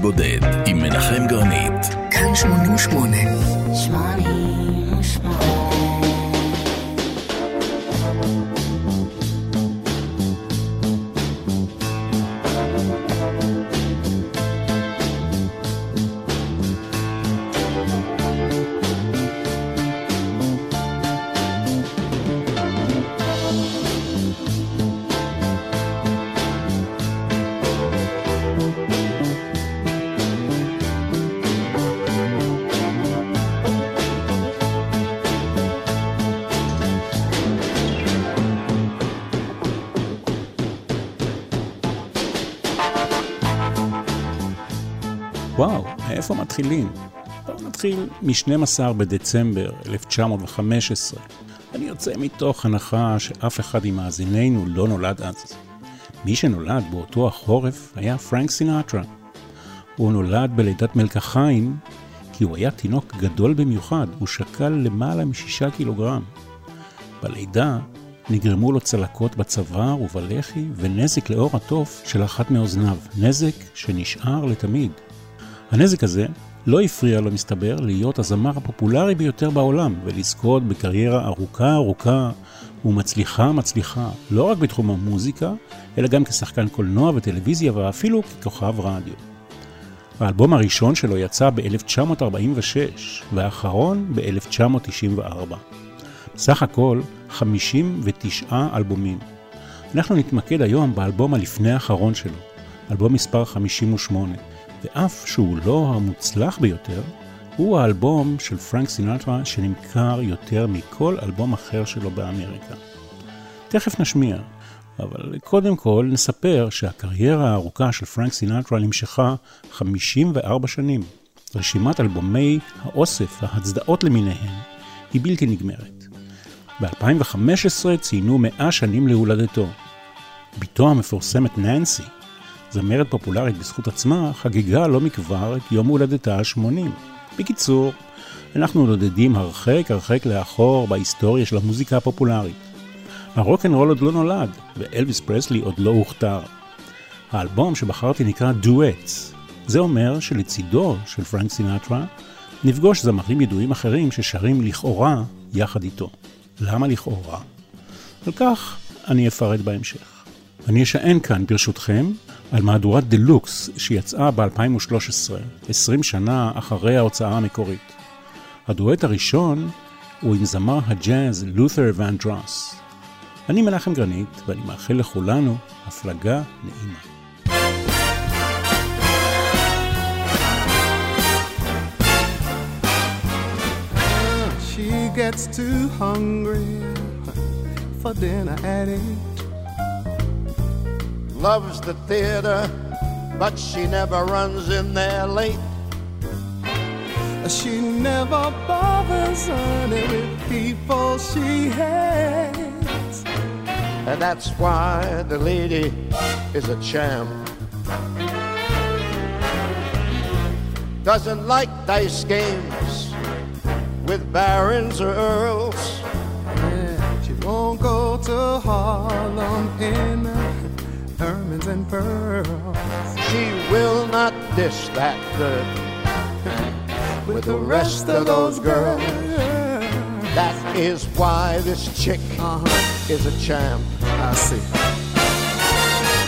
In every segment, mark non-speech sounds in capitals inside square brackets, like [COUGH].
בודד, עם מנחם גרנית. כאן 88. 88. מתחילים? בואו נתחיל מ-12 בדצמבר 1915. אני יוצא מתוך הנחה שאף אחד ממאזינינו לא נולד אז. מי שנולד באותו החורף היה פרנק סינטרה. הוא נולד בלידת מלקחיים כי הוא היה תינוק גדול במיוחד, הוא שקל למעלה משישה קילוגרם. בלידה נגרמו לו צלקות בצוואר ובלחי ונזק לאור התוף של אחת מאוזניו, נזק שנשאר לתמיד. הנזק הזה לא הפריע לו, מסתבר, להיות הזמר הפופולרי ביותר בעולם ולזכות בקריירה ארוכה ארוכה ומצליחה מצליחה, לא רק בתחום המוזיקה, אלא גם כשחקן קולנוע וטלוויזיה ואפילו ככוכב רדיו. האלבום הראשון שלו יצא ב-1946 והאחרון ב-1994. סך הכל 59 אלבומים. אנחנו נתמקד היום באלבום הלפני האחרון שלו, אלבום מספר 58. ואף שהוא לא המוצלח ביותר, הוא האלבום של פרנק סינטרה שנמכר יותר מכל אלבום אחר שלו באמריקה. תכף נשמיע, אבל קודם כל נספר שהקריירה הארוכה של פרנק סינטרה נמשכה 54 שנים. רשימת אלבומי האוסף וההצדעות למיניהן היא בלתי נגמרת. ב-2015 ציינו 100 שנים להולדתו. בתו המפורסמת ננסי זמרת פופולרית בזכות עצמה, חגגה לא מכבר את יום הולדתה ה-80. בקיצור, אנחנו נודדים הרחק הרחק לאחור בהיסטוריה של המוזיקה הפופולרית. הרוקנרול עוד לא נולד, ואלוויס פרסלי עוד לא הוכתר. האלבום שבחרתי נקרא דואטס. זה אומר שלצידו של פרנק סינטרה, נפגוש זמרים ידועים אחרים ששרים לכאורה יחד איתו. למה לכאורה? על כך אני אפרט בהמשך. אני אשען כאן, ברשותכם, על מהדורת דלוקס שיצאה ב-2013, 20 שנה אחרי ההוצאה המקורית. הדואט הראשון הוא עם זמר הג'אז לותר ואנדרוס. אני מנחם גרנית, ואני מאחל לכולנו הפלגה נעימה. She gets too hungry for dinner at eight. Loves the theater, but she never runs in there late. She never bothers honey with people she hates. And that's why the lady is a champ. Doesn't like dice games with barons or earls. Yeah, she won't go to Harlem in ermines and pearls. She will not dish that good with, with the rest of those girls. That is why this chick uh-huh. is a champ. I see.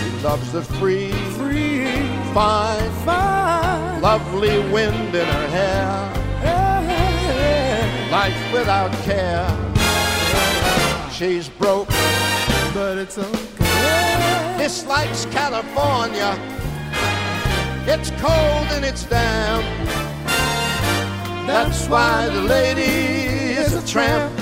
She loves the free, free, fine, fine, lovely wind in her hair. Life without care. She's broke, but it's okay dislikes California. It's cold and it's damp. That's why the lady is a tramp.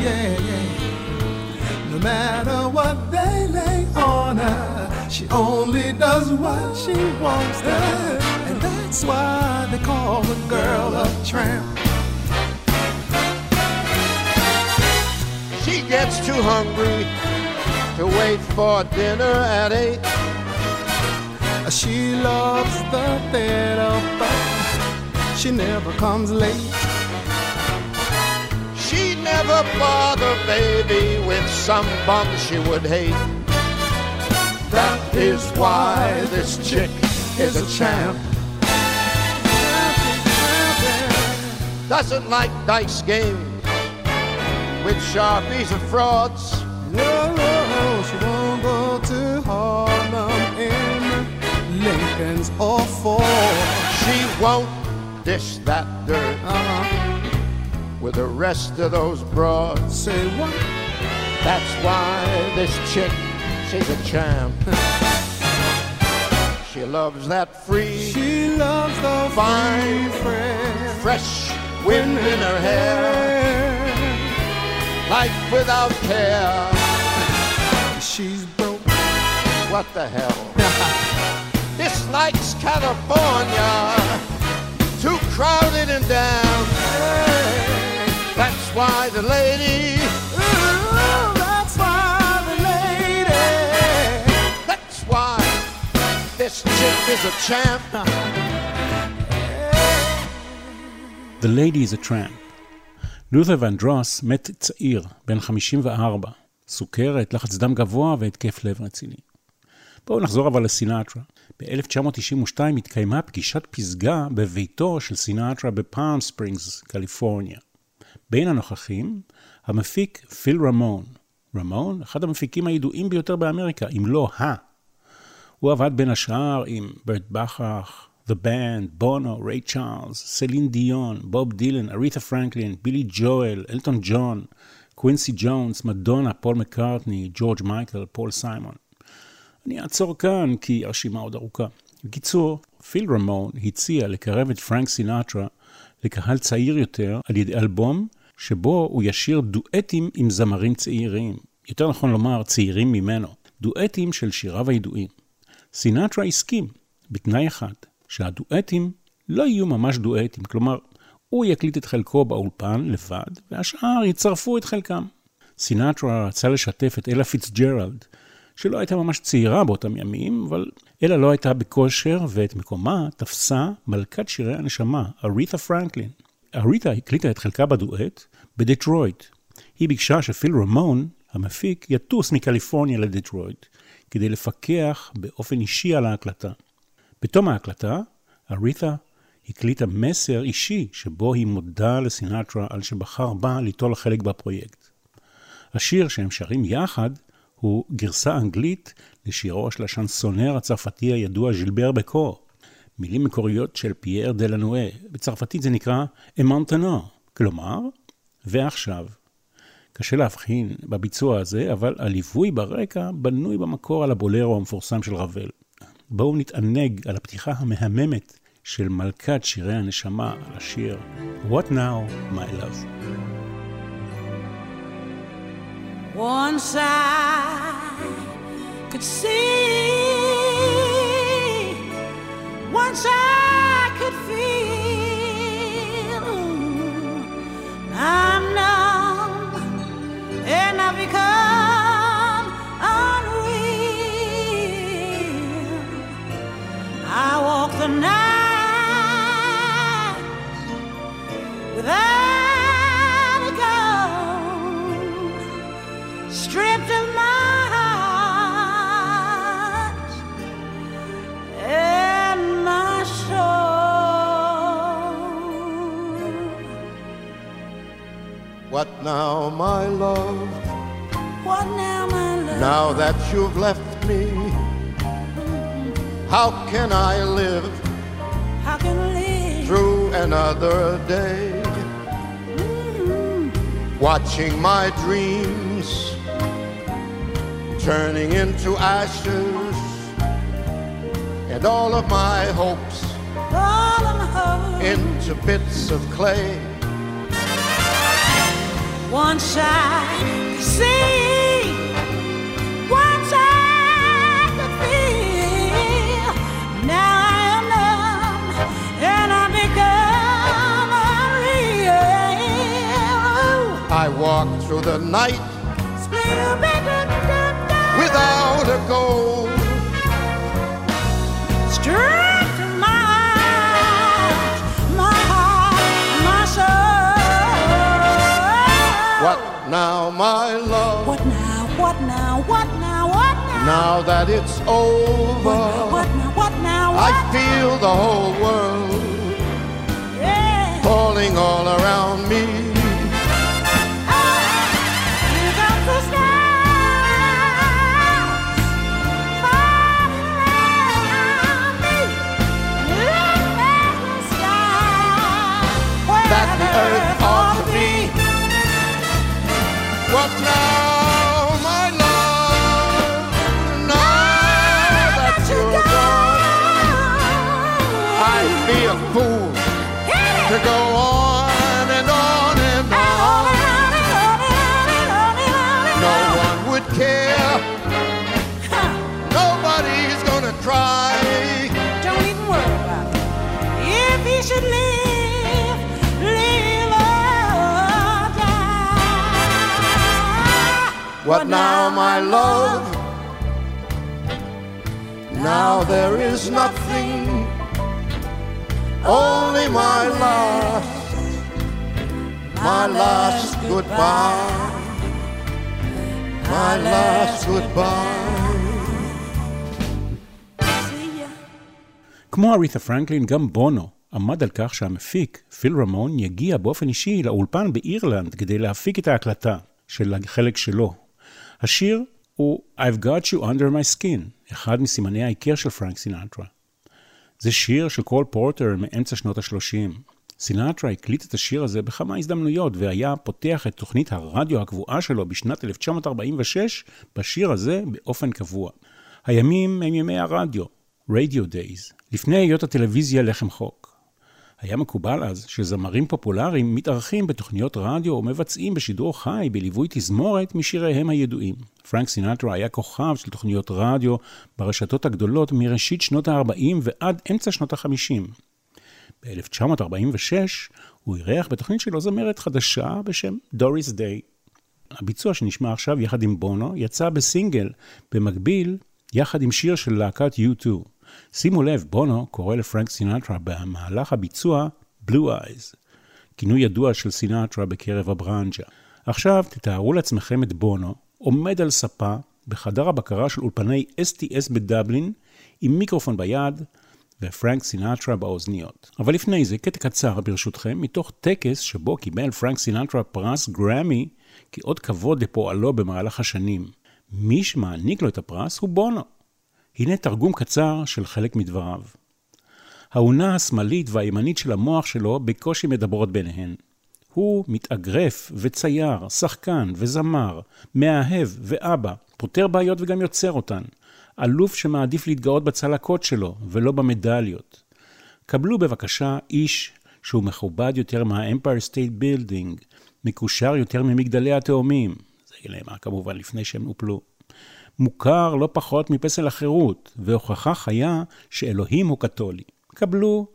Yeah, yeah. No matter what they lay on her. She only does what she wants to, and that's why they call the girl a tramp. She gets too hungry to wait for dinner at eight. She loves the theater, but she never comes late. She never bother baby with some bum she would hate. That is why this chick is a champ. Doesn't like dice games with sharpies and frauds. No, no, she won't go to Harlem in Lincoln's or Ford. She won't dish that dirt Uh-huh. with the rest of those broads. Say what? That's why this chick, she's a champ. She loves that free, She loves the Fine. free fresh fresh wind in her hair. Life without care. She's broke. What the hell? [LAUGHS] Dislikes California. Too crowded and damn. That's why the lady. This chick is a champ. The Lady is a Tramp. לותר ונדרוס מת צעיר, בן 54, סוכרת, לחץ דם גבוה והתקף לב רציני. בואו נחזור אבל לסינטרה. ב-1992 התקיימה פגישת פסגה בביתו של סינטרה בפארם ספרינגס, קליפורניה. בין הנוכחים, המפיק פיל רמון. רמון, אחד המפיקים הידועים ביותר באמריקה, אם לא ה. הוא עבד בין השאר עם ברט בכרך, The Band, בונו, ריי צ'ארלס, סלין דיון, בוב דילן, אריתה פרנקלין, בילי ג'ואל, אלטון ג'ון, קווינסי ג'ונס, מדונה, פול מקארטני, ג'ורג' מייקל, פול סיימון. אני אעצור כאן כי הרשימה עוד ארוכה. בקיצור, פיל רמון הציע לקרב את פרנק סינטרה לקהל צעיר יותר על ידי אלבום שבו הוא ישיר דואטים עם זמרים צעירים. יותר נכון לומר, צעירים ממנו. דואטים של שיריו הידועים. סינטרה הסכים, בתנאי אחד, שהדואטים לא יהיו ממש דואטים, כלומר, הוא יקליט את חלקו באולפן לבד, והשאר יצרפו את חלקם. סינטרה רצה לשתף את אלה פיצג'רלד, שלא הייתה ממש צעירה באותם ימים, אבל אלה לא הייתה בכושר, ואת מקומה תפסה מלכת שירי הנשמה, אריתה פרנקלין. אריתה הקליטה את חלקה בדואט בדטרויט. היא ביקשה שפיל רמון, המפיק, יטוס מקליפורניה לדטרויט, כדי לפקח באופן אישי על ההקלטה. בתום ההקלטה, אריתה הקליטה מסר אישי שבו היא מודה לסינטרה על שבחר בה ליטול חלק בפרויקט. השיר שהם שרים יחד הוא גרסה אנגלית לשירו של השנסונר הצרפתי הידוע ז'ילבר בקור. מילים מקוריות של פייר דלנואה, בצרפתית זה נקרא אמנטנו, כלומר, ועכשיו. קשה להבחין בביצוע הזה, אבל הליווי ברקע בנוי במקור על הבולרו המפורסם של רבל. בואו נתענג על הפתיחה המהממת של מלכת שירי הנשמה על השיר What Now, My Love. Once I could see, once I could feel. I'm numb and I've become unreal. I walk the night without a gun stripped of What now, my love? What now, my love? Now that you've left me, how can I live How can I live? through another day? Mm-hmm. Watching my dreams turning into ashes, and all of my hopes All of my hope. into bits of clay. Once I could see, once I could feel. Now I am numb and I become unreal. I walk through the night Split my love? What now? What now? What now? What now? Now that it's over, What now? What now? What I now? feel the whole world Yeah. falling all around me. Comes the stars me. The sky That the earth now, my love? Now there is nothing, only my last, my last goodbye, my last goodbye. כמו אריתה פרנקלין, גם בונו עמד על כך שהמפיק, פיל רמון, יגיע באופן אישי לאולפן באירלנד כדי להפיק את ההקלטה של החלק שלו. השיר הוא I've got you under my skin, אחד מסימני ההיכר של פרנק סינטרה. זה שיר של קול פורטר מאמצע שנות ה-30. סינטרה הקליט את השיר הזה בכמה הזדמנויות, והיה פותח את תוכנית הרדיו הקבועה שלו בשנת 1946 בשיר הזה באופן קבוע. הימים הם ימי הרדיו, Radio Days, לפני היות הטלוויזיה לחם חוק. היה מקובל אז שזמרים פופולריים מתארחים בתוכניות רדיו ומבצעים בשידור חי בליווי תזמורת משיריהם הידועים. פרנק סינטרה היה כוכב של תוכניות רדיו ברשתות הגדולות מראשית שנות ה-40 ועד אמצע שנות ה-50. ב-1946 הוא אירח בתוכנית שלו זמרת חדשה בשם דוריס דיי. הביצוע שנשמע עכשיו יחד עם בונו יצא בסינגל, במקביל יחד עם שיר של להקת U2. שימו לב, בונו קורא לפרנק סינטרה במהלך הביצוע Blue Eyes, כינוי ידוע של סינטרה בקרב הברנג'ה. עכשיו תתארו לעצמכם את בונו עומד על ספה בחדר הבקרה של אולפני STS בדבלין עם מיקרופון ביד ופרנק סינטרה באוזניות. אבל לפני זה, קטע קצר ברשותכם, מתוך טקס שבו קיבל פרנק סינטרה פרס גרמי כאות כבוד לפועלו במהלך השנים. מי שמעניק לו את הפרס הוא בונו. הנה תרגום קצר של חלק מדבריו. האונה השמאלית והימנית של המוח שלו בקושי מדברות ביניהן. הוא מתאגרף וצייר, שחקן וזמר, מאהב ואבא, פותר בעיות וגם יוצר אותן. אלוף שמעדיף להתגאות בצלקות שלו ולא במדליות. קבלו בבקשה איש שהוא מכובד יותר מהאמפייר סטייט בילדינג, מקושר יותר ממגדלי התאומים, זה נאמר כמובן לפני שהם הופלו. מוכר לא פחות מפסל החירות, והוכחה חיה שאלוהים הוא קתולי. קבלו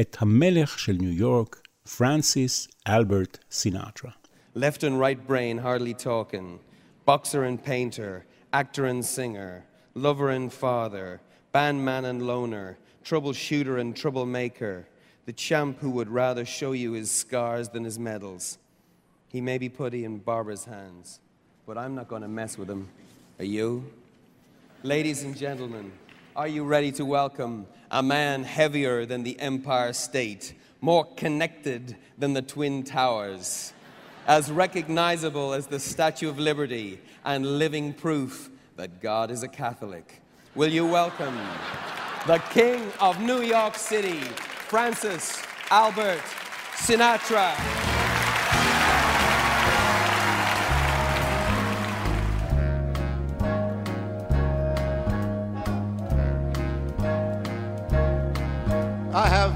את המלך של ניו יורק, פרנסיס אלברט סינטרה. Left and right brain hardly talking. Boxer and painter, actor and singer, lover and father, bandman and loner, troubleshooter and troublemaker, the champ who would rather show you his scars than his medals. He may be putty in Barbara's hands, but I'm not going to mess with him. Are you? Ladies and gentlemen, are you ready to welcome a man heavier than the Empire State, more connected than the Twin Towers, as recognizable as the Statue of Liberty, and living proof that God is a Catholic? Will you welcome the King of New York City, Francis Albert Sinatra?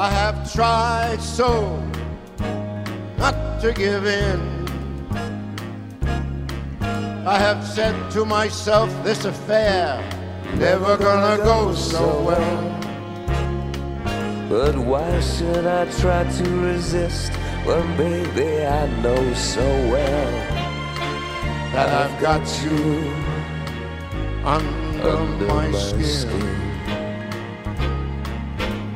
I have tried so not to give in. I have said to myself, this affair never gonna go so well. But why should I try to resist when, baby, I know so well that I've got you under, under my, my skin. skin.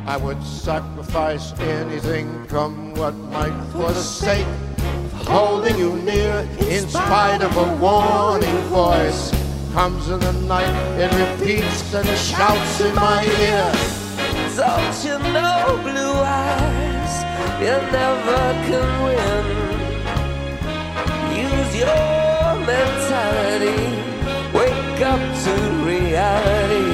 I would sacrifice anything, come what might, for the sake of holding you near, in spite of a warning voice. Comes in the night, it repeats and shouts in my ear. Don't you know, blue eyes, you never can win. Use your mentality, wake up to reality.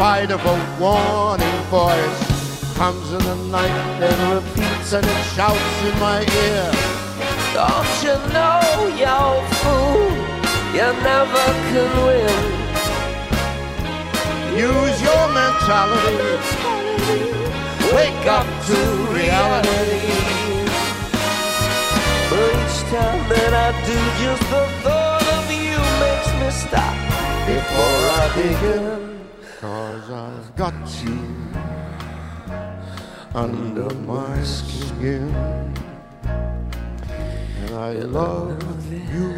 Spite of a warning voice, comes in the night and repeats and it shouts in my ear. Don't you know, you fool, you never can win. Use your mentality. Wake up to reality But each time that I do, just the thought of you makes me stop before I begin. I've got you under my skin. And I love you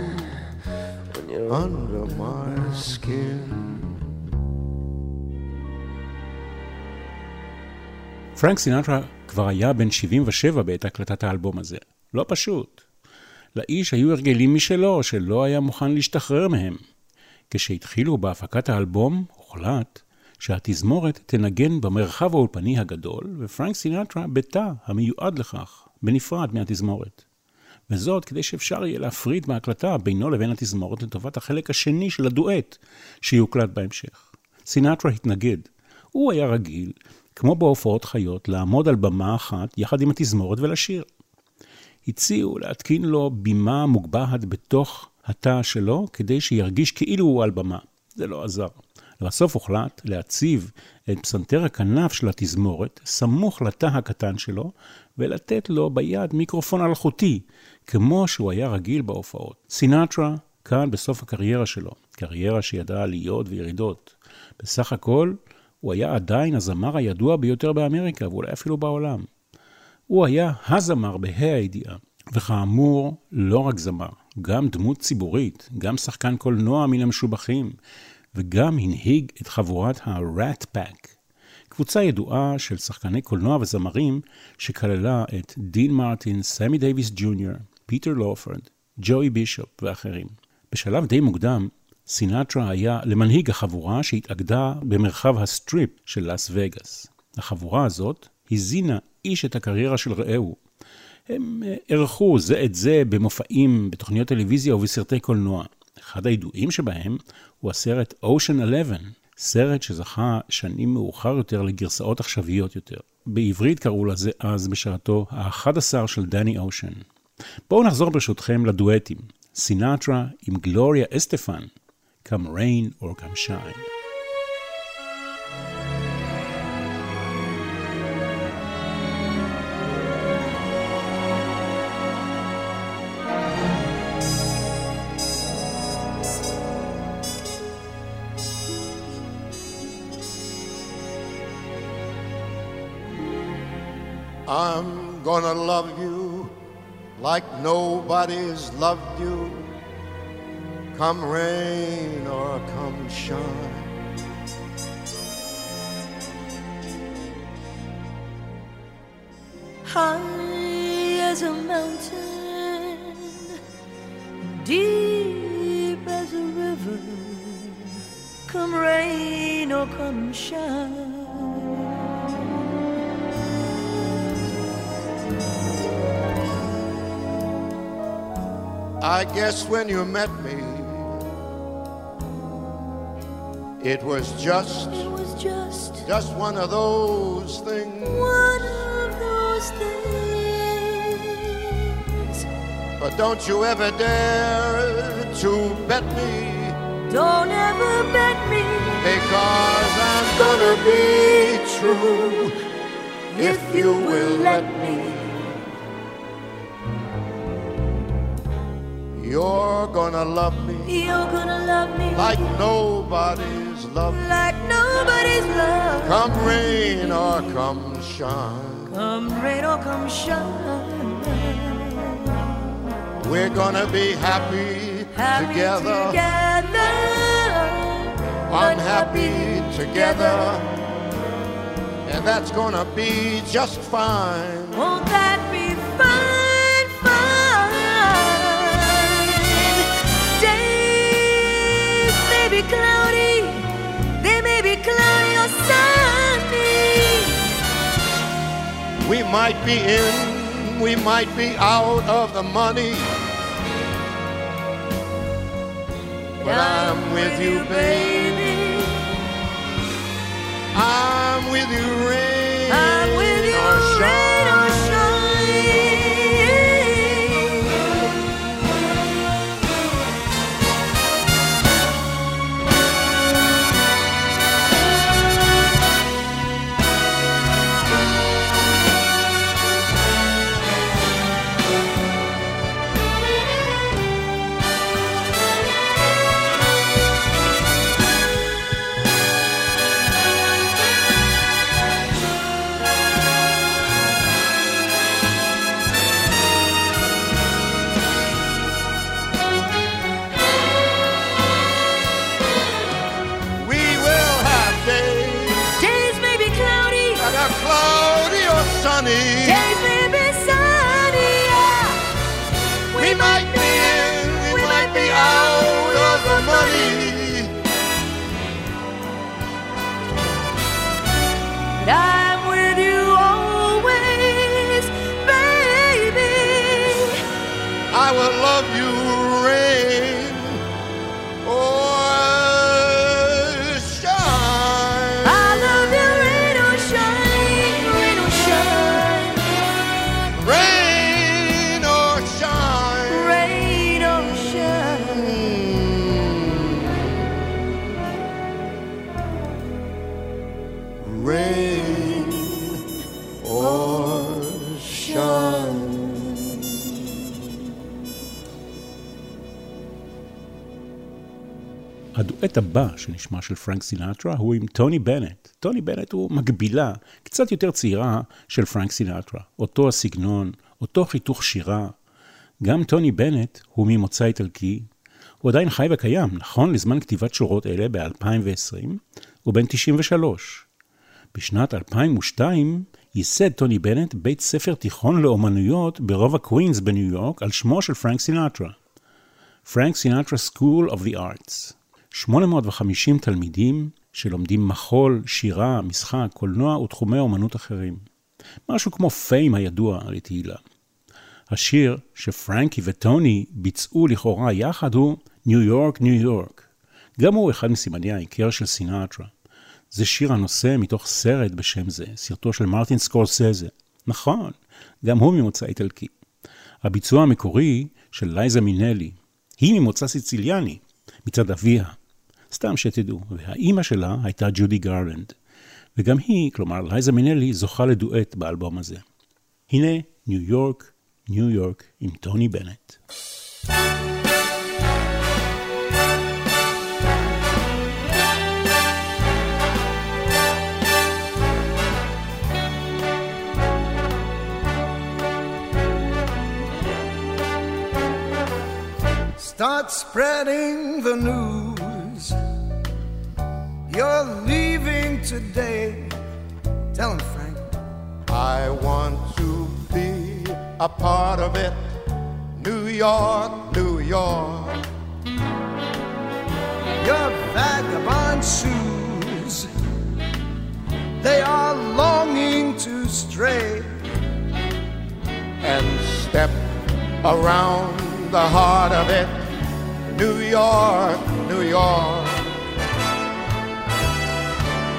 under my skin. פרנק סינטרה כבר היה בן 77 בעת הקלטת האלבום הזה. לא פשוט. לאיש היו הרגלים משלו, שלא היה מוכן להשתחרר מהם. כשהתחילו בהפקת האלבום, הוחלט שהתזמורת תנגן במרחב האולפני הגדול, ופרנק סינטרה בתא המיועד לכך, בנפרד מהתזמורת. וזאת כדי שאפשר יהיה להפריד מההקלטה בינו לבין התזמורת לטובת החלק השני של הדואט שיוקלט בהמשך. סינטרה התנגד. הוא היה רגיל, כמו בהופעות חיות, לעמוד על במה אחת יחד עם התזמורת ולשיר. הציעו להתקין לו בימה מוגבהת בתוך התא שלו, כדי שירגיש כאילו הוא על במה. זה לא עזר. לבסוף הוחלט להציב את פסנתר הכנף של התזמורת סמוך לתא הקטן שלו, ולתת לו ביד מיקרופון אלחוטי, כמו שהוא היה רגיל בהופעות. סינטרה, כאן בסוף הקריירה שלו, קריירה שידעה עליות וירידות. בסך הכל, הוא היה עדיין הזמר הידוע ביותר באמריקה, ואולי אפילו בעולם. הוא היה הזמר בה"א הידיעה, וכאמור, לא רק זמר, גם דמות ציבורית, גם שחקן קולנוע מן המשובחים, וגם הנהיג את חבורת ה-Rat Pack, קבוצה ידועה של שחקני קולנוע וזמרים שכללה את דין מרטין, סמי דייוויס ג'וניור, פיטר לופרד, ג'וי בישופ ואחרים. בשלב די מוקדם, סינטרה היה למנהיג החבורה שהתאגדה במרחב הסטריפ של לאס וגאס. החבורה הזאת הזינה איש את הקריירה של רעהו. הם אירחו זה את זה במופעים, בתוכניות טלוויזיה ובסרטי קולנוע. אחד הידועים שבהם הוא הסרט Ocean 11, סרט שזכה שנים מאוחר יותר לגרסאות עכשוויות יותר. בעברית קראו לזה אז בשעתו ה-11 של דני אושן. בואו נחזור ברשותכם לדואטים. סינטרה עם גלוריה אסטפן, Come Rain or Come Shine. Gonna love you like nobody's loved you, come rain or come shine. high as a mountain, deep as a river. Come rain or come shine. I guess when you met me, it was just, It was just just one of those things. one of those things. But don't you ever dare to bet me, Don't ever bet me. because I'm gonna be true if you will let me. You're gonna love me You're gonna love me like nobody's loved. like nobody's love. Come rain or come shine, Come rain or come shine. we're gonna be happy, Happy together, together. unhappy together, and that's gonna be just fine. Won't that be fine, fine? We might be in, we might be out of the money. But I'm with you, baby. I'm with you, rain. I'm with you, or shine. הדואט הבא שנשמע של פרנק סינטרה הוא עם טוני בנט. טוני בנט הוא מקבילה קצת יותר צעירה של פרנק סינטרה. אותו הסגנון, אותו חיתוך שירה. גם טוני בנט הוא ממוצא איטלקי. הוא עדיין חי וקיים, נכון לזמן כתיבת שורות אלה ב-2020, הוא בן 93. בשנת 2002 ייסד טוני בנט בית ספר תיכון לאומנויות ברובע קווינס בניו יורק על שמו של פרנק סינטרה. פרנק סינטרה School of the Arts. 850 תלמידים שלומדים מחול, שירה, משחק, קולנוע ותחומי אומנות אחרים. משהו כמו פיים הידוע לתהילה. השיר שפרנקי וטוני ביצעו לכאורה יחד הוא ניו יורק, ניו יורק. גם הוא אחד מסימני ההיכר של סינטרה. זה שיר הנושא מתוך סרט בשם זה, סרטו של מרטין סקורסזה. נכון, גם הוא ממוצא איטלקי. הביצוע המקורי של לייזה מינלי. היא ממוצא סיציליאני, מצד אביה. סתם שתדעו, והאימא שלה הייתה ג'ודי גרלנד. וגם היא, כלומר לייזה מינלי, זוכה לדואט באלבום הזה. הנה ניו יורק, ניו יורק עם טוני בנט. start spreading the news. You're leaving today. Tell him, Frank. I want to be a part of it. New York, New York. Your vagabond shoes, they are longing to stray and step around the heart of it. New York, New York.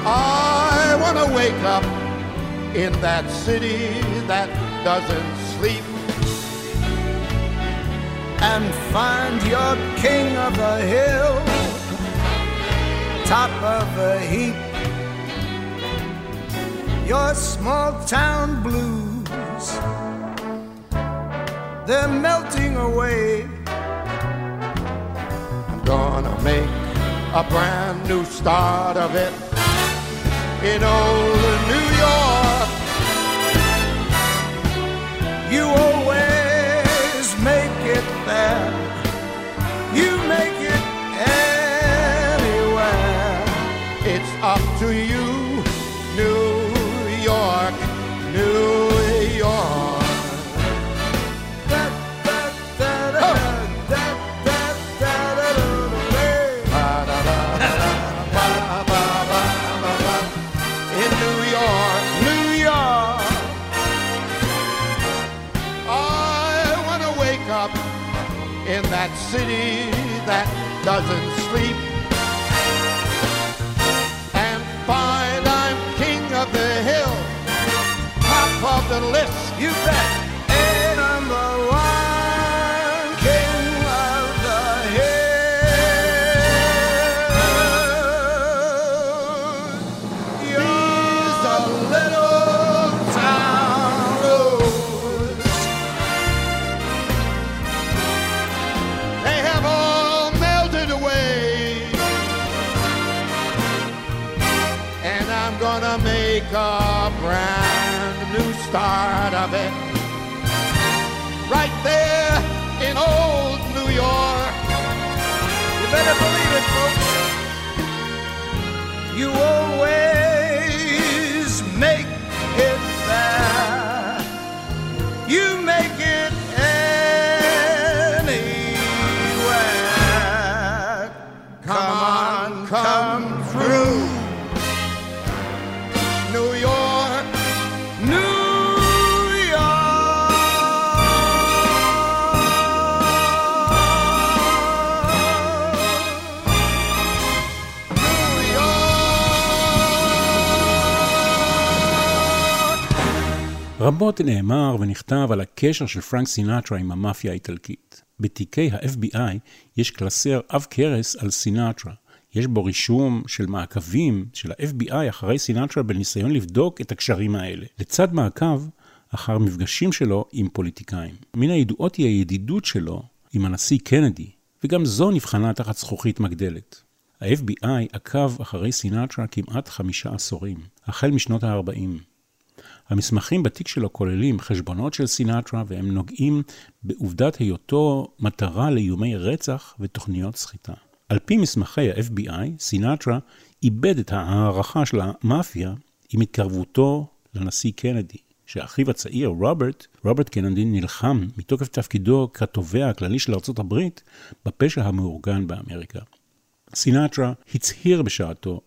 I want to wake up in that city that doesn't sleep and find your king of the hill, top of the heap. Your small town blues, they're melting away. I'm gonna make a brand new start of it in old New York. You always make it there. You make it anywhere. It's up to you, New York, New York. In that city that doesn't sleep and find I'm king of the hill, top of the list. you bet. Start. Right there in old New York. You better believe it, folks. You always רבות נאמר ונכתב על הקשר של פרנק סינטרה עם המאפיה האיטלקית. בתיקי ה-FBI יש קלסר עב כרס על סינטרה. יש בו רישום של מעקבים של ה-FBI אחרי סינטרה בניסיון לבדוק את הקשרים האלה. לצד מעקב אחר מפגשים שלו עם פוליטיקאים. מן הידועות היא הידידות שלו עם הנשיא קנדי, וגם זו נבחנה תחת זכוכית מגדלת. ה-FBI עקב אחרי סינטרה כמעט חמישה עשורים, החל משנות ה-40. המסמכים בתיק שלו כוללים חשבונות של סינטרה והם נוגעים בעובדת היותו מטרה לאיומי רצח ותוכניות סחיטה. על פי מסמכי ה-FBI, סינטרה איבד את ההערכה של המאפיה עם התקרבותו לנשיא קנדי, שאחיו הצעיר רוברט, רוברט קנדי נלחם מתוקף תפקידו כתובע הכללי של ארה"ב בפשע המאורגן באמריקה. סינטרה הצהיר בשעתו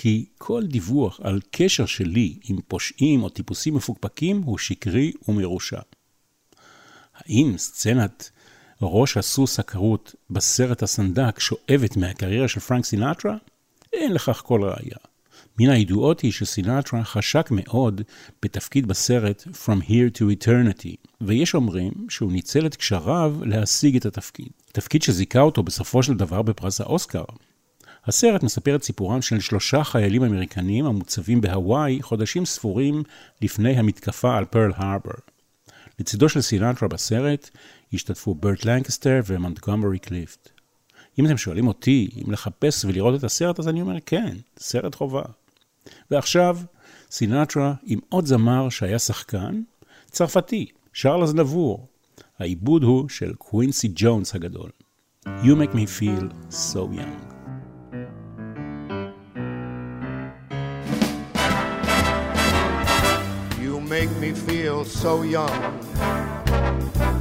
כי כל דיווח על קשר שלי עם פושעים או טיפוסים מפוקפקים הוא שקרי ומרושע. האם סצנת ראש הסוס הכרות בסרט הסנדק שואבת מהקריירה של פרנק סינטרה? אין לכך כל ראייה. מן הידועות היא שסינטרה חשק מאוד בתפקיד בסרט From Here to Eternity, ויש אומרים שהוא ניצל את קשריו להשיג את התפקיד. תפקיד שזיכה אותו בסופו של דבר בפרס האוסקר. הסרט מספר את סיפורם של שלושה חיילים אמריקנים המוצבים בהוואי חודשים ספורים לפני המתקפה על פרל הרבר. לצידו של סינטרה בסרט השתתפו ברט לנקסטר ומונטגומרי קליפט. אם אתם שואלים אותי אם לחפש ולראות את הסרט, אז אני אומר כן, סרט חובה. ועכשיו, סינטרה עם עוד זמר שהיה שחקן, צרפתי, שארל אזנבור. העיבוד הוא של קווינסי ג'ונס הגדול. You make me feel so young. Make me feel so young.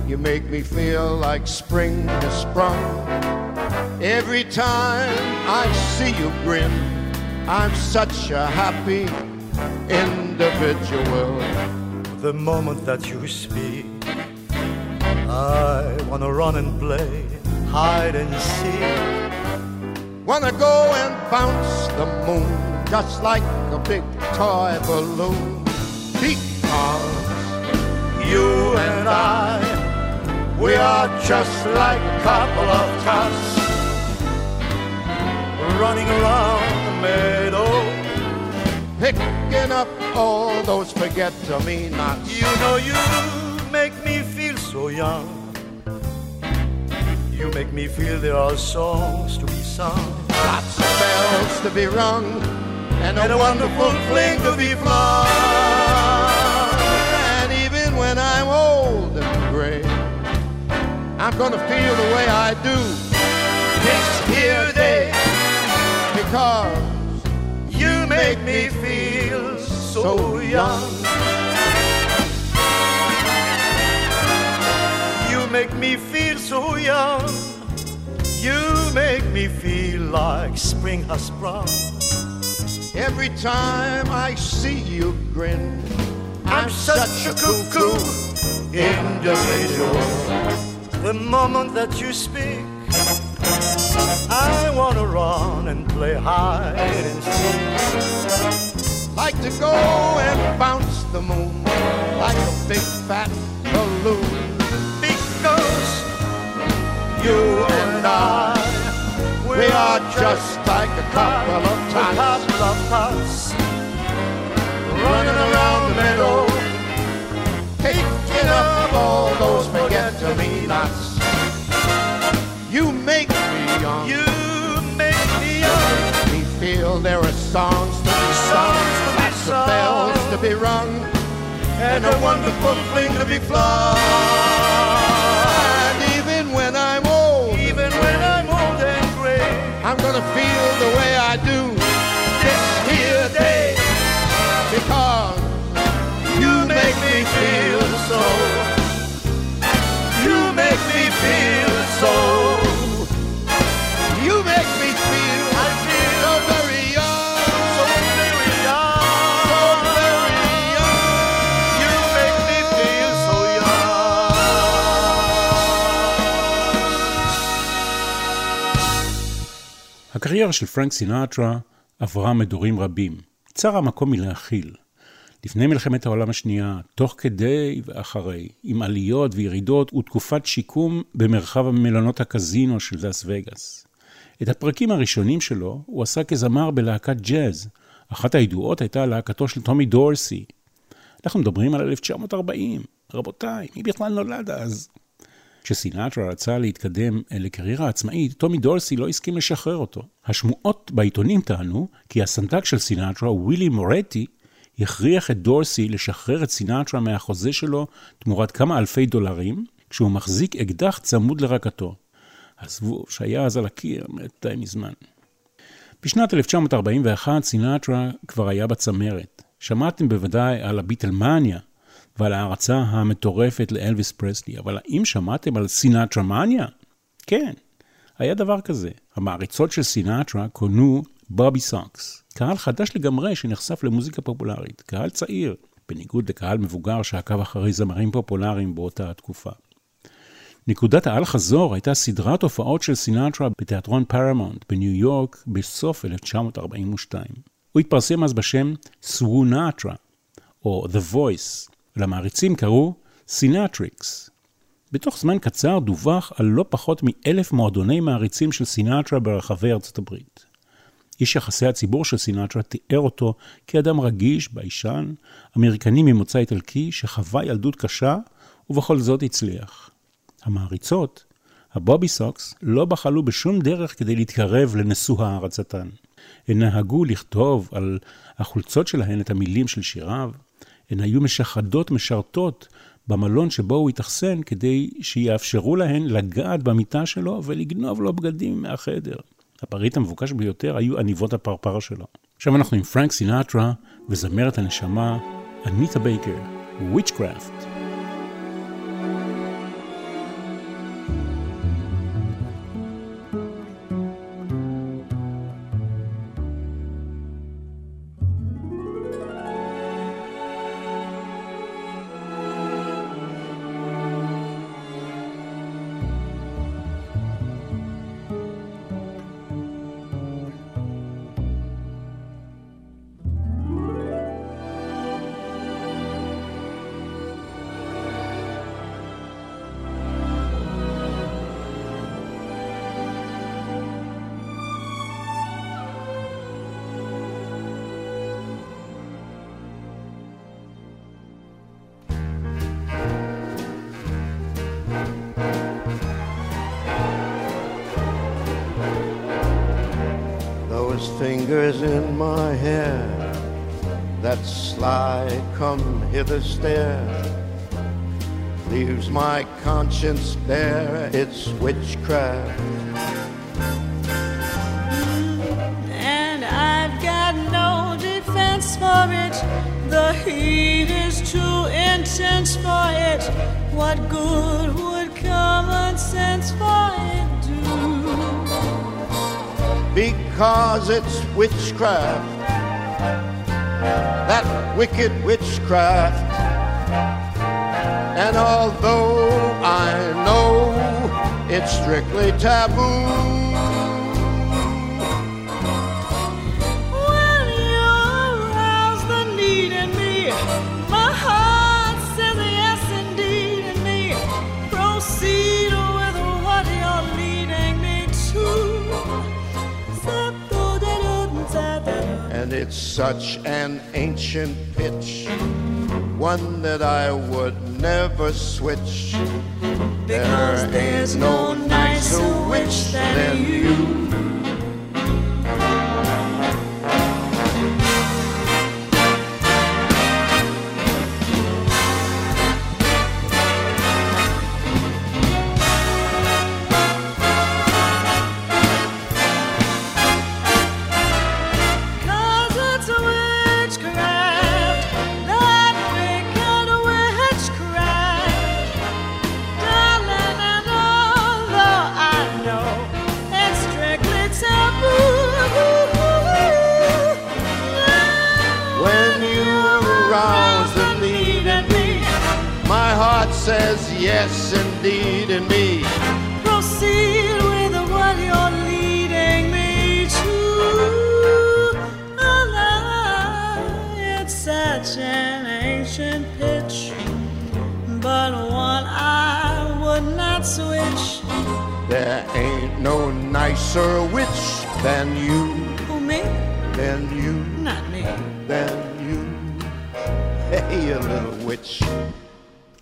You make me feel like spring has sprung. Every time I see you grin, I'm such a happy individual. The moment that you speak, I wanna run and play hide and seek. Wanna go and bounce the moon just like a big toy balloon. You and I, we are just like a couple of tots running around the meadow. picking up all those forget-me-nots. You know you make me feel so young. You make me feel there are songs to be sung Lots of bells to be rung and a and a wonderful fling to be flung. I'm gonna feel the way I do this here day. because You make me feel so young. You make me feel so young. You make me feel like spring has sprung. every time I see you grin, I'm such a cuckoo individual. The moment that you speak, I wanna run and play hide and seek. like to go and bounce the moon like a big fat balloon. Because you and I, We are just like a couple of tots songs to be sung, lots of bells to be rung, and a wonderful fling to be flung. And even when I'm old, Even when I'm old and gray, I'm gonna feel the way I do this here day, because you make me feel so. You make me feel so. הקריירה של פרנק סינטרה עברה מדורים רבים. צר המקום מלהכיל. לפני מלחמת העולם השנייה, תוך כדי ואחרי, עם עליות וירידות ותקופת שיקום במרחב המלונות הקזינו של לאס וגאס. את הפרקים הראשונים שלו הוא עשה כזמר בלהקת ג'אז. אחת הידועות הייתה להקתו של טומי דורסי. אנחנו מדברים על 1940. רבותיי, מי בכלל נולד אז? כשסינטרה רצה להתקדם לקריירה עצמאית, טומי דורסי לא הסכים לשחרר אותו. השמועות בעיתונים טענו כי הסנדק של סינטרה, ווילי מורטי, הכריח את דורסי לשחרר את סינטרה מהחוזה שלו תמורת כמה אלפי דולרים, כשהוא מחזיק אקדח צמוד לרקתו. עזבו, שהיה אז על הקיר, די מזמן. בשנת 1941 סינטרה כבר היה בצמרת. שמעתם בוודאי על הביטלמניה ועל ההערצה המטורפת לאלוויס פרסלי, אבל האם שמעתם על סינטרמניה? כן, היה דבר כזה. המעריצות של סינטרה כונו Bobby Sox. קהל חדש לגמרי שנחשף למוזיקה פופולרית, קהל צעיר, בניגוד לקהל מבוגר שעקב אחרי זמרים פופולריים באותה התקופה. נקודת האל-חזור הייתה סדרת הופעות של סינטרה בתיאטרון פרמונט בניו יורק בסוף 1942. הוא התפרסם אז בשם Swoonatra, או The Voice, ולמעריצים קראו Sinatrics. בתוך זמן קצר דווח על לא פחות מאלף מועדוני מעריצים של סינטרה ברחבי ארצות הברית. איש יחסי הציבור של סינטרה תיאר אותו כאדם רגיש, ביישן, אמריקני ממוצא איטלקי שחווה ילדות קשה ובכל זאת הצליח. המעריצות, ה Bobby Sox, לא בחלו בשום דרך כדי להתקרב לנשוא הערצתן. הן נהגו לכתוב על החולצות שלהן את המילים של שיריו, הן היו משחדות משרתות במלון שבו הוא התאכסן כדי שיאפשרו להן לגעת במיטה שלו ולגנוב לו בגדים מהחדר. הפריט המבוקש ביותר היו עניבות הפרפר שלו. עכשיו אנחנו עם פרנק סינטרה וזמרת הנשמה, אניטה בייקר, Witchcraft. Fingers in my hair that sly come hither stare. Leaves my conscience bare it's witchcraft. And I've got no defense for it. The heat is too intense for it. What good would common sense for it because it's witchcraft. That wicked witchcraft. And although I know it's strictly taboo. It's such an ancient pitch, one that I would never switch. Because there there's no nicer witch than you.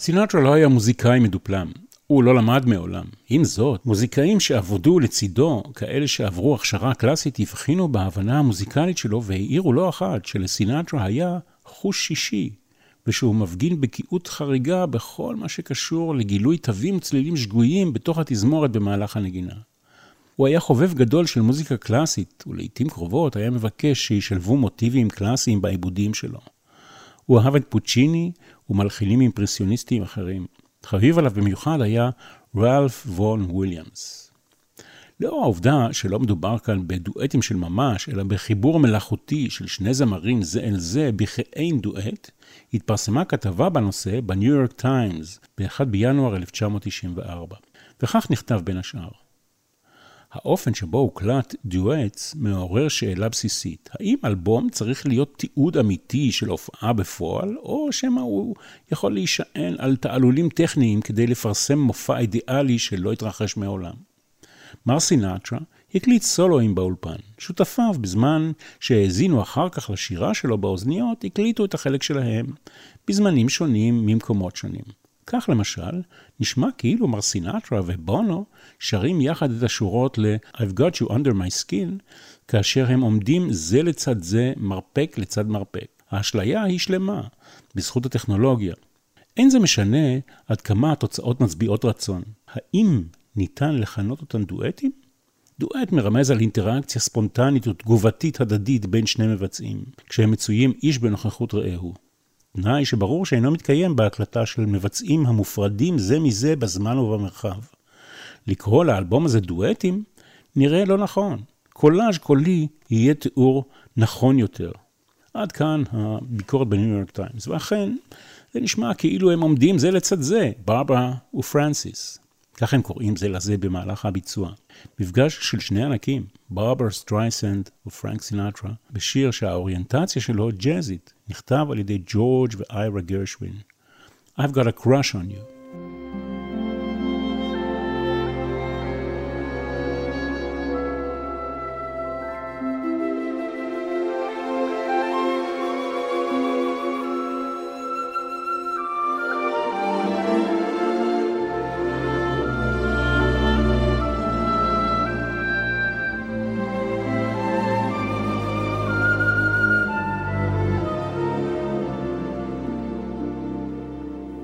סינטרה לא היה מוזיקאי מדופלם. הוא לא למד מעולם. עם זאת, מוזיקאים שעבדו לצידו, כאלה שעברו הכשרה קלאסית, הבחינו בהבנה המוזיקלית שלו והעירו לא אחת שלסינטרה היה חוש שישי, ושהוא מפגין בקיאות חריגה בכל מה שקשור לגילוי תווים וצלילים שגויים בתוך התזמורת במהלך הנגינה. הוא היה חובב גדול של מוזיקה קלאסית, ולעיתים קרובות היה מבקש שישלבו מוטיבים קלאסיים בעיבודים שלו. הוא אהב את פוצ'יני ומלחינים אימפרסיוניסטיים אחרים. חביב עליו במיוחד היה רלף וון וויליאמס. לאור העובדה שלא מדובר כאן בדואטים של ממש, אלא בחיבור מלאכותי של שני זמרים זה אל זה בכאין דואט, התפרסמה כתבה בנושא בניו יורק טיימס ב-1 בינואר 1994, וכך נכתב בין השאר: האופן שבו הוקלט Duets מעורר שאלה בסיסית. האם אלבום צריך להיות תיעוד אמיתי של הופעה בפועל, או שמא הוא יכול להישען על תעלולים טכניים כדי לפרסם מופע אידיאלי שלא התרחש מעולם? מר סינטרה הקליט סולואים באולפן. שותפיו, בזמן שהאזינו אחר כך לשירה שלו באוזניות, הקליטו את החלק שלהם, בזמנים שונים ממקומות שונים. כך למשל, נשמע כאילו מר סינטרה ובונו שרים יחד את השורות ל-I've got you under my skin, כאשר הם עומדים זה לצד זה, מרפק לצד מרפק. האשליה היא שלמה, בזכות הטכנולוגיה. אין זה משנה עד כמה התוצאות מצביעות רצון. האם ניתן לכנות אותן דואטים? דואט מרמז על אינטראקציה ספונטנית ותגובתית הדדית בין שני מבצעים, כשהם מצויים איש בנוכחות רעהו. תנאי שברור שאינו מתקיים בהקלטה של מבצעים המופרדים זה מזה בזמן ובמרחב. לקרוא לאלבום הזה דואטים נראה לא נכון. קולאז' קולי יהיה תיאור נכון יותר. עד כאן הביקורת בניו יורק טיימס, ואכן, זה נשמע כאילו הם עומדים זה לצד זה, ברברה ופרנסיס. כך הם קוראים זה לזה במהלך הביצוע. מפגש של שני ענקים, ברברה סטרייסנד ופרנק סינטרה, בשיר שהאוריינטציה שלו ג'אזית, נכתב על ידי ג'ורג' ואיירה גרשווין. I've got a crush on you.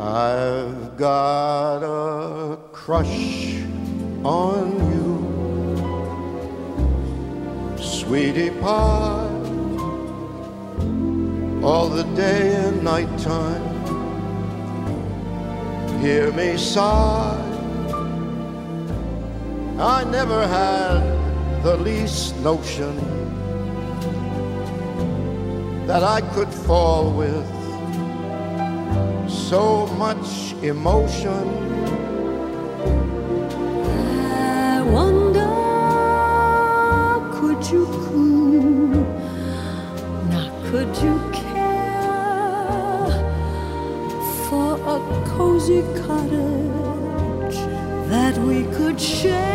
I've got a crush on you, sweetie pie. All the day and night time, hear me sigh. I never had the least notion that I could fall with so much emotion. I wonder, could you cool? Now, could you care for a cozy cottage that we could share?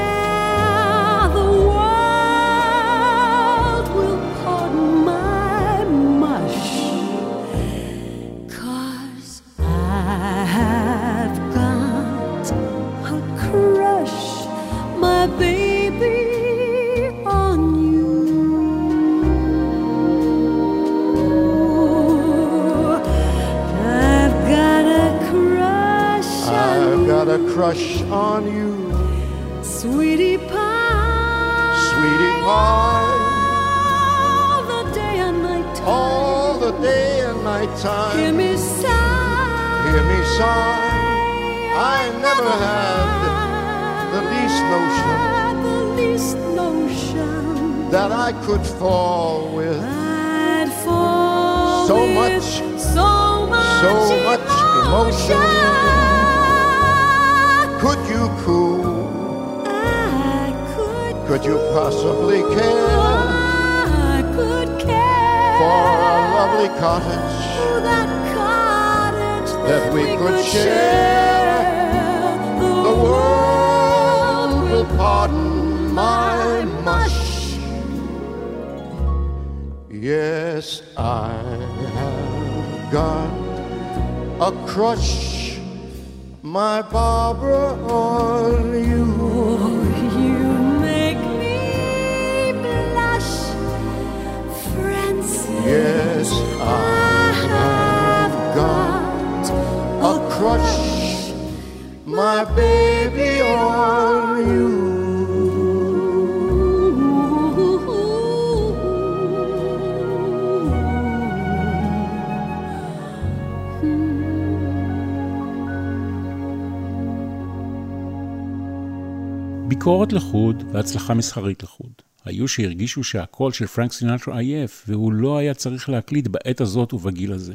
Crush on you. Sweetie pie. Sweetie pie. All the day and night time. All the day and night time. Hear me sigh. Hear me sigh. I never had the least notion. The least notion. That I could fall with. I'd fall so with much. So much. So much emotion. emotion. Could you cool? I could. Could you possibly care? I could care for a lovely cottage. Oh, that cottage that, that we, we, could, share. share. The, the world will pardon my mush. Yes, I have got a crush my Barbara on you. Oh, you make me blush, Francis. Yes, I, have got a crush, my baby on you. ביקורת לחוד והצלחה מסחרית לחוד. היו שהרגישו שהקול של פרנק סינטרה עייף, והוא לא היה צריך להקליט בעת הזאת ובגיל הזה.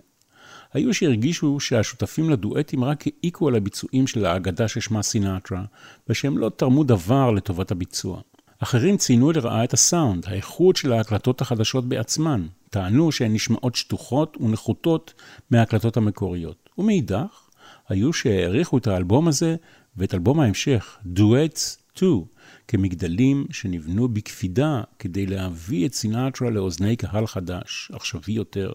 היו שהרגישו שהשותפים לדואטים רק העיקו על הביצועים של האגדה ששמה סינטרה, ושהם לא תרמו דבר לטובת הביצוע. אחרים ציינו לרעה את הסאונד, האיכות של ההקלטות החדשות בעצמן, טענו שהן נשמעות שטוחות ונחותות מההקלטות המקוריות. ומאידך, היו שהעריכו את האלבום הזה ואת אלבום ההמשך, Duets 2, כמגדלים שנבנו בקפידה כדי להביא את סינטרה לאוזני קהל חדש, עכשווי יותר,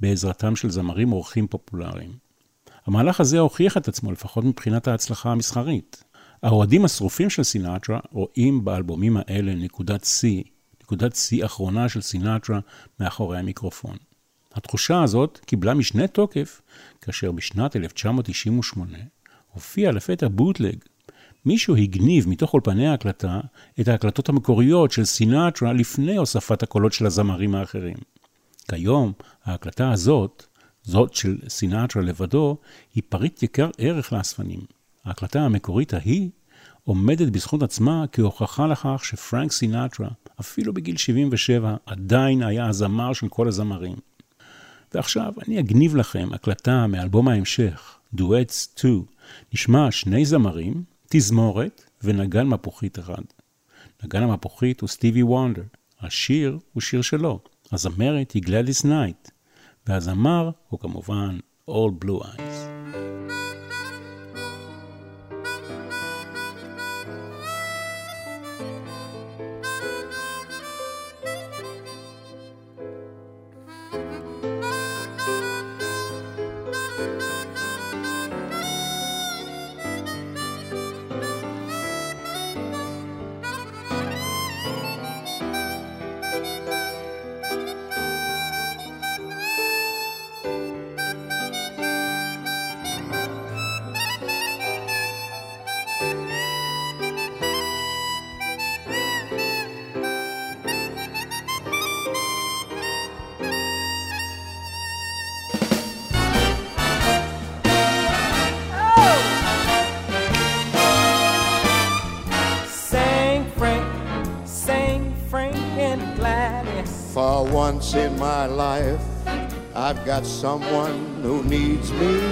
בעזרתם של זמרים אורחים פופולריים. המהלך הזה הוכיח את עצמו לפחות מבחינת ההצלחה המסחרית. האוהדים השרופים של סינטרה רואים באלבומים האלה נקודת שיא, נקודת שיא אחרונה של סינטרה מאחורי המיקרופון. התחושה הזאת קיבלה משנה תוקף כאשר בשנת 1998 הופיע לפתע בוטלג. מישהו הגניב מתוך אולפני ההקלטה את ההקלטות המקוריות של סינטרה לפני הוספת הקולות של הזמרים האחרים. כיום, ההקלטה הזאת, זאת של סינטרה לבדו, היא פריט יקר ערך לאספנים. ההקלטה המקורית ההיא עומדת בזכות עצמה כהוכחה לכך שפרנק סינטרה, אפילו בגיל 77, עדיין היה הזמר של כל הזמרים. ועכשיו אני אגניב לכם הקלטה מאלבום ההמשך, Duets 2. נשמע שני זמרים, תזמורת ונגן מפוחית אחד. נגן המפוחית הוא סטיבי וונדר. השיר הוא שיר שלו. הזמרת היא גלדיס נייט. והזמר הוא כמובן Ol' Blue Eyes. Once in my life I've got someone who needs me,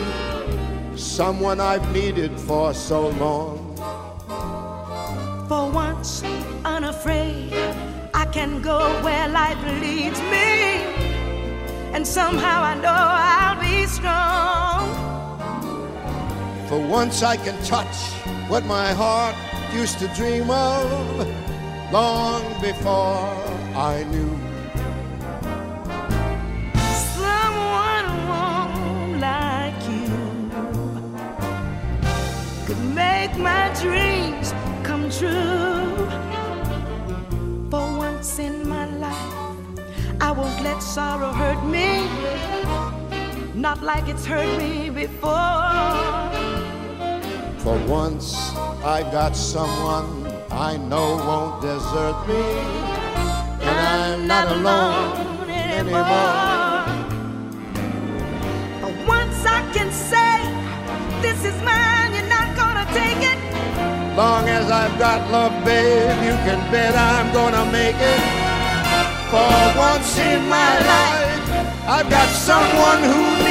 someone I've needed for so long. For once, unafraid, I can go where life leads me, and somehow I know I'll be strong. For once, I can touch what my heart used to dream of long before I knew dreams come true. For once in my life, I won't let sorrow hurt me, not like it's hurt me before. For once, I've got someone I know won't desert me, and I'm not alone anymore. For once, I can say, This is mine, you're not gonna take it. Long as I've got love, babe, you can bet I'm gonna make it. For once in my life, I've got someone who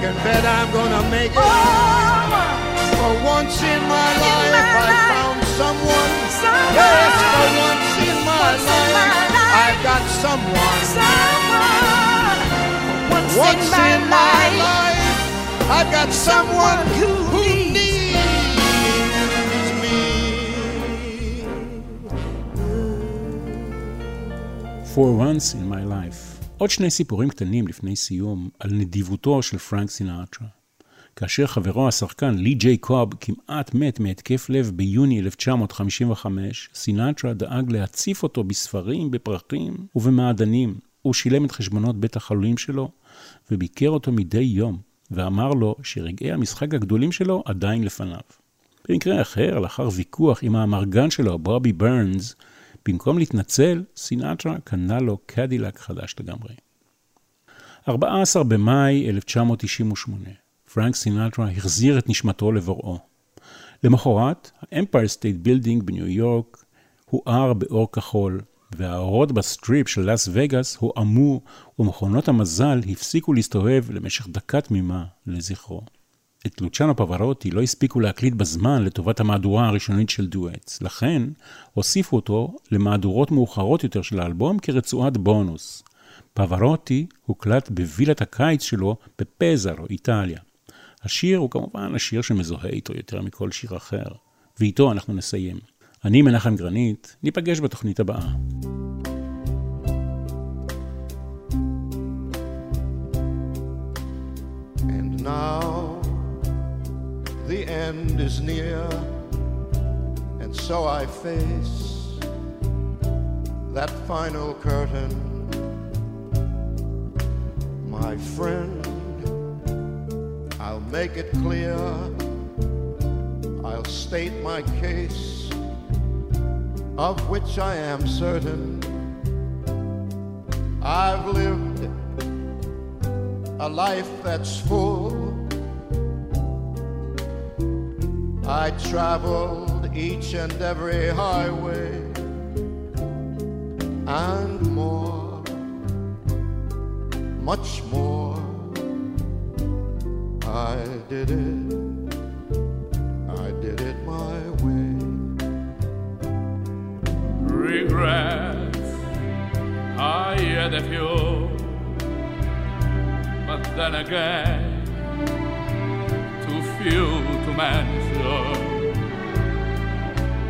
can bet I'm gonna make it. Oh, For once in my life, my I life. found someone. Someone. Yes, for once in my Once in life, my life. I've got someone. someone. Once, Once in my, life. life, I've got someone who, who needs needs me. For once in my life. עוד שני סיפורים קטנים לפני סיום על נדיבותו של פרנק סינטרה. כאשר חברו השחקן לי ג'יי קוב כמעט מת מהתקף לב ביוני 1955, סינטרה דאג להציף אותו בספרים, בפרחים ובמעדנים. הוא שילם את חשבונות בית החלולים שלו וביקר אותו מדי יום, ואמר לו שרגעי המשחק הגדולים שלו עדיין לפניו. במקרה אחר, לאחר ויכוח עם האמרגן שלו, בובי ברנס, במקום להתנצל, סינטרה קנה לו קדילק חדש לגמרי. 14 במאי 1998, פרנק סינטרה החזיר את נשמתו לבוראו. למחרת, האמפייר סטייט בילדינג בניו יורק הואר באור כחול, והאורות בסטריפ של לאס וגאס הועמו, ומכונות המזל הפסיקו להסתובב למשך דקה תמימה לזכרו. את לוצ'אנו פברוטי לא הספיקו להקליט בזמן לטובת המהדורה הראשונית של Duets, לכן הוסיפו אותו למהדורות מאוחרות יותר של האלבום כרצועת בונוס. פברוטי הוקלט בווילת הקיץ שלו בפזרו, איטליה. השיר הוא כמובן השיר שמזוהה איתו יותר מכל שיר אחר, ואיתו אנחנו נסיים. אני מנחם גרנית, ניפגש בתוכנית הבאה. End is near, and so I face that final curtain. My friend, I'll make it clear, I'll state my case, of which I am certain. I've lived a life that's full. I traveled each and every highway and more, much more. I did it, I did it my way. Regrets, I had a few, but then again, too few to mention.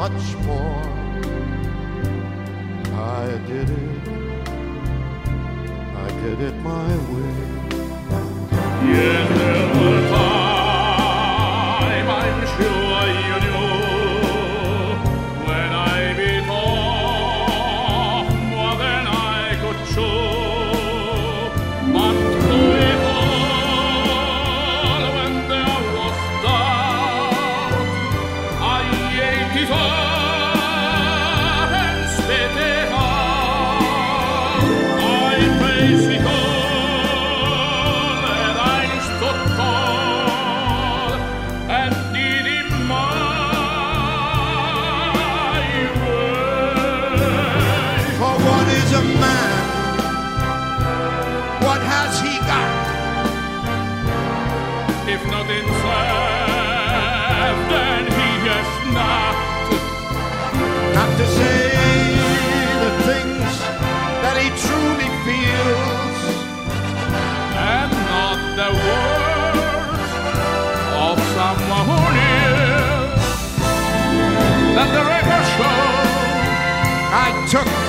much more. I did it, I did it my way. Yes, Let the record show I took